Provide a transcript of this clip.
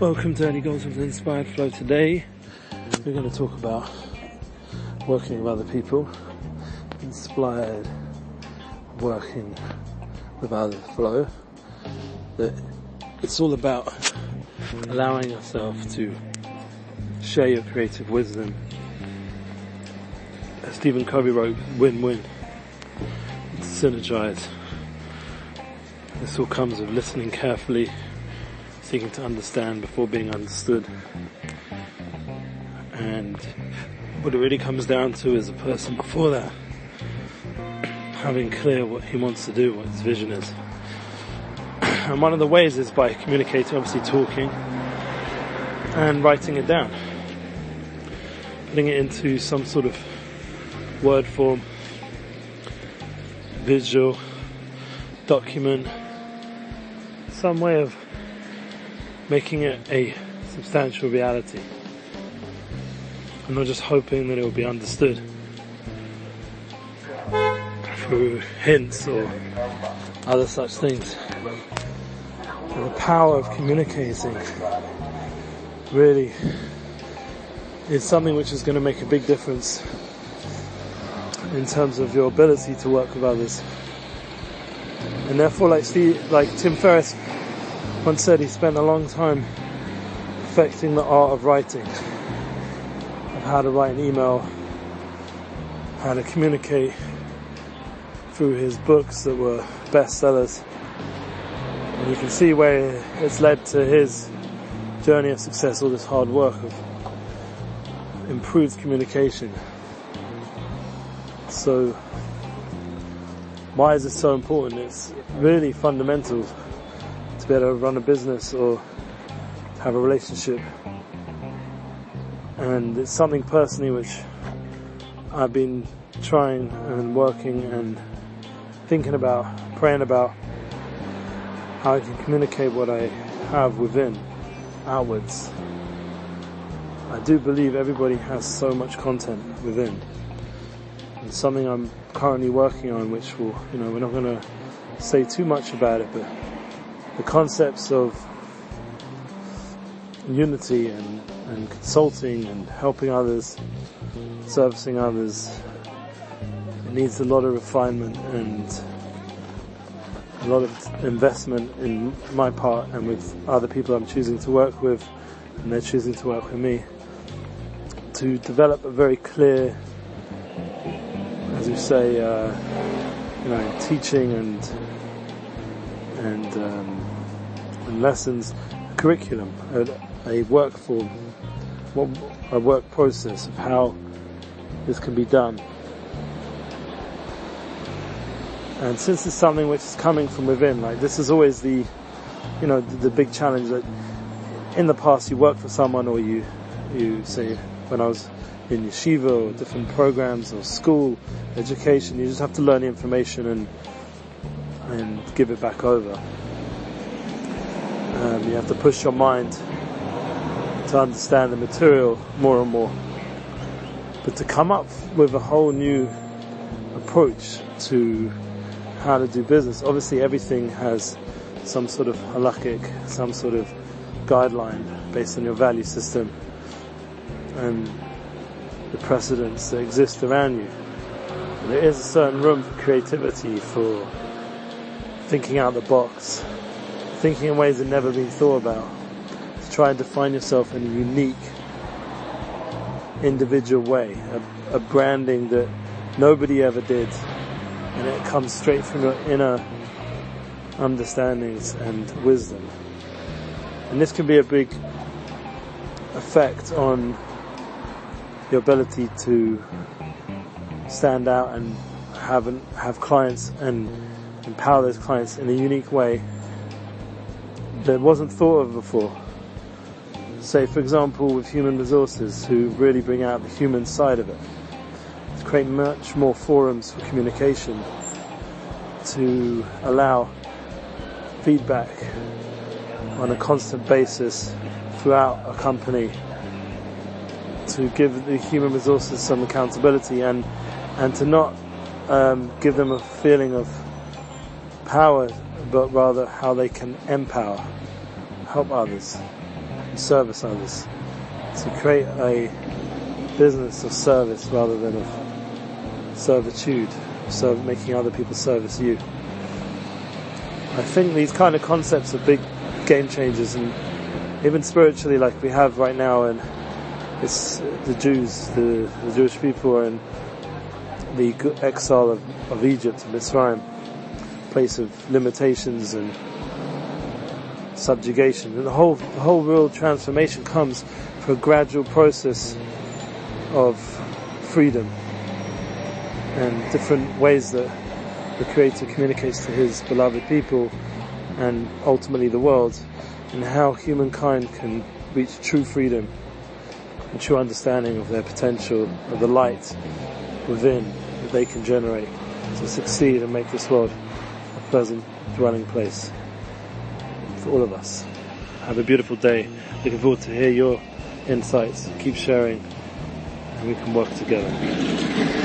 Welcome to Eli Goldsmith's Inspired Flow. Today, we're going to talk about working with other people, inspired working with other flow. That it's all about allowing yourself to share your creative wisdom. As Stephen Covey wrote, win-win. Synergize. This all comes of listening carefully, seeking to understand before being understood. And what it really comes down to is a person before that having clear what he wants to do, what his vision is. And one of the ways is by communicating, obviously talking and writing it down. Putting it into some sort of word form, visual, document, some way of making it a substantial reality. I'm not just hoping that it will be understood through hints or other such things. The power of communicating really is something which is going to make a big difference in terms of your ability to work with others. And therefore, like Steve, like Tim Ferriss once said, he spent a long time perfecting the art of writing, of how to write an email, how to communicate through his books that were bestsellers. And you can see where it's led to his journey of success, all this hard work of improved communication. So, why is it so important? It's really fundamental be able to run a business or have a relationship. And it's something personally which I've been trying and working and thinking about, praying about how I can communicate what I have within, outwards. I do believe everybody has so much content within. And something I'm currently working on, which will, you know, we're not going to say too much about it, but the concepts of unity and, and consulting and helping others, servicing others, it needs a lot of refinement and a lot of investment in my part and with other people I'm choosing to work with and they're choosing to work with me to develop a very clear, as you say, uh, you know, teaching and and, um, and lessons, curriculum, a, a work form, a work process of how this can be done. And since it's something which is coming from within, like this is always the, you know, the, the big challenge that in the past you work for someone or you, you say, when I was in yeshiva or different programs or school education, you just have to learn the information and, and give it back over. Um, you have to push your mind to understand the material more and more. But to come up with a whole new approach to how to do business. Obviously, everything has some sort of halakhic, some sort of guideline based on your value system and the precedents that exist around you. There is a certain room for creativity, for thinking out the box, thinking in ways that never been thought about, to try and define yourself in a unique, individual way, a, a branding that nobody ever did, and it comes straight from your inner understandings and wisdom. And this can be a big effect on your ability to stand out and have have clients and empower those clients in a unique way that wasn't thought of before. Say, for example, with human resources, who really bring out the human side of it to create much more forums for communication, to allow feedback on a constant basis throughout a company, to give the human resources some accountability and and to not um, give them a feeling of power, but rather how they can empower, help others, service others, to create a business of service rather than of servitude, serve, making other people service you. I think these kind of concepts are big game changers and even spiritually like we have right now and it's the Jews, the, the Jewish people in the exile of, of Egypt, Mitzrayim, place of limitations and subjugation. And the whole, the whole real transformation comes for a gradual process of freedom and different ways that the Creator communicates to His beloved people and ultimately the world and how humankind can reach true freedom and true understanding of their potential, of the light within that they can generate to succeed and make this world pleasant dwelling place for all of us. Have a beautiful day. Looking forward to hear your insights. Keep sharing and we can work together.